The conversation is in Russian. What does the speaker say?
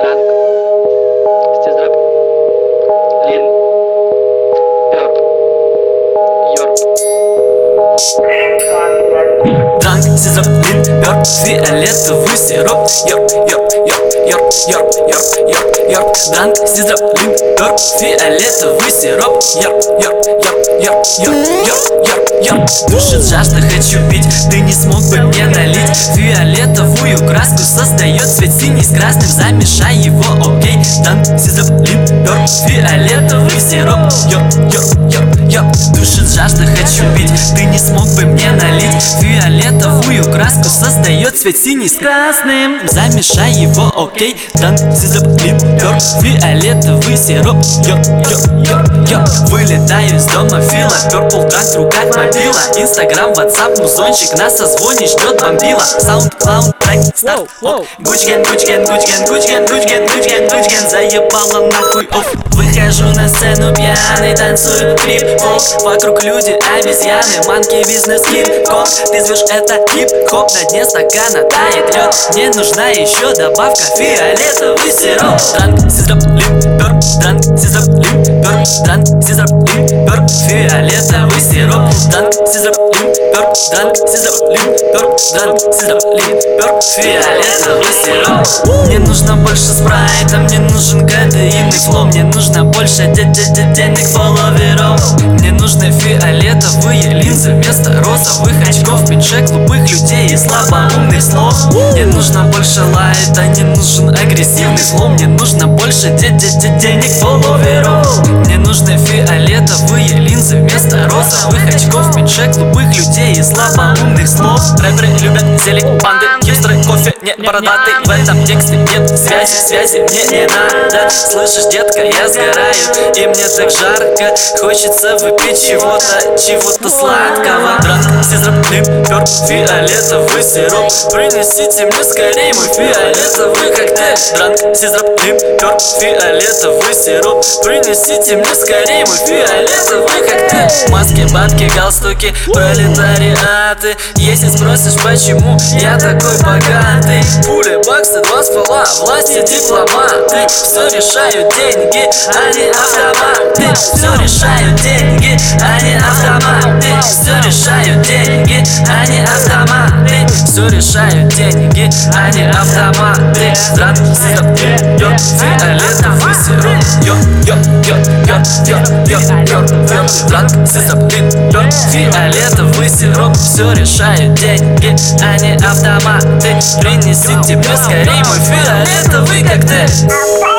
Дранк. Стіздрап. Лін. Йорк. Йорк. Дранк, сизап, лин, перк, фиолетовый сироп Йорк, йорк, йорк, йорк, йорк, йорк, Дранк, сизап, лин, перк, фиолетовый сироп. Йорк, йорк, йорк, йорк, йорк, йорк, йорк, йорк Душит жажда, хочу пить, ты не смог бы мне налить. Фиолетовую краску создает цвет синий с красным Замешай его, окей. Дранк, сизап, лин, перк, фиолетовый сироп. Йорк, йорк, йорк, йорк Душит жажда, хочу пить, ты не смог бы мне налить. Фиолетовую краску создает цвет синий с красным. Замешай его, окей Дан, сизап, лин, перк Фиолетовый сироп. Йо, йо, йо, йо. Вылетаю из дома, фила Перпл драк в руках мобила. Инстаграм, ватсап, музончик Нас созвонить ждет бомбила. Саундклауд, трек, старт, ок Гучген, гучген, гучген, гучген, гучген, гучген, гучген Заебало нахуй, оф. Выхожу на сцену пьяный, танцую хип-хоп. Вокруг люди обезьяны, манки, бизнес, хип-хоп Ты звешь это хип-хоп, на дне стакана тает лед Мне нужна еще добавка. Фиолетовый сироп. Дранк, сизрап, лин, перк Дранк, сизрап, лин, перк Дранк, сизрап, лин, перк Фиолетовый сироп. Дранк, сизрап, лин, перк Дранк, сизрап, лин, перк Дранк, сизрап, лин, перк Фиолетовый сироп. Мне нужно больше спрайта, мне нужен кадеинный флоу Мне нужно больше де де де денег фолловеров нужны фиолетовые линзы вместо розовых очков. Пиджак глупых людей и слабоумных слов. Мне нужно больше лайта, не нужен агрессивный зло Мне нужно больше де де де денег фолловеров Мне нужны фиолетовые линзы вместо розовых очков. Пиджак глупых людей и слабоумных слов. Рэперы любят зелень, банды, юстры, кофе. Не бородатый В этом тексте нет связи, связи мне не надо. Слышишь, детка, я сгораю И мне так жарко Хочется выпить чего-то, чего-то сладкого. Дранк, сизрап, лим, перк, фиолетовый сироп. Принесите мне скорее мой фиолетовый коктейль. Дранк, сизрап, лим, перк, фиолетовый сироп. Принесите мне скорее мой фиолетовый коктейль. Маски, бабки, галстуки, пролетариаты. Если спросишь, почему я такой богатый. Пули, баксы, два ствола, власти, дипломаты. Все решают деньги, а не автоматы. Все решают деньги, не автоматы Все решают деньги, не автоматы Все решают деньги, а не автоматы сироп, йо, фиолетовый сироп Йо, йо, йо, йо, йо, йо, йо, йо. Сироп, йо, фиолетовый сироп Все решают деньги, не автоматы Принесите мне скорее мой фиолетовый коктейль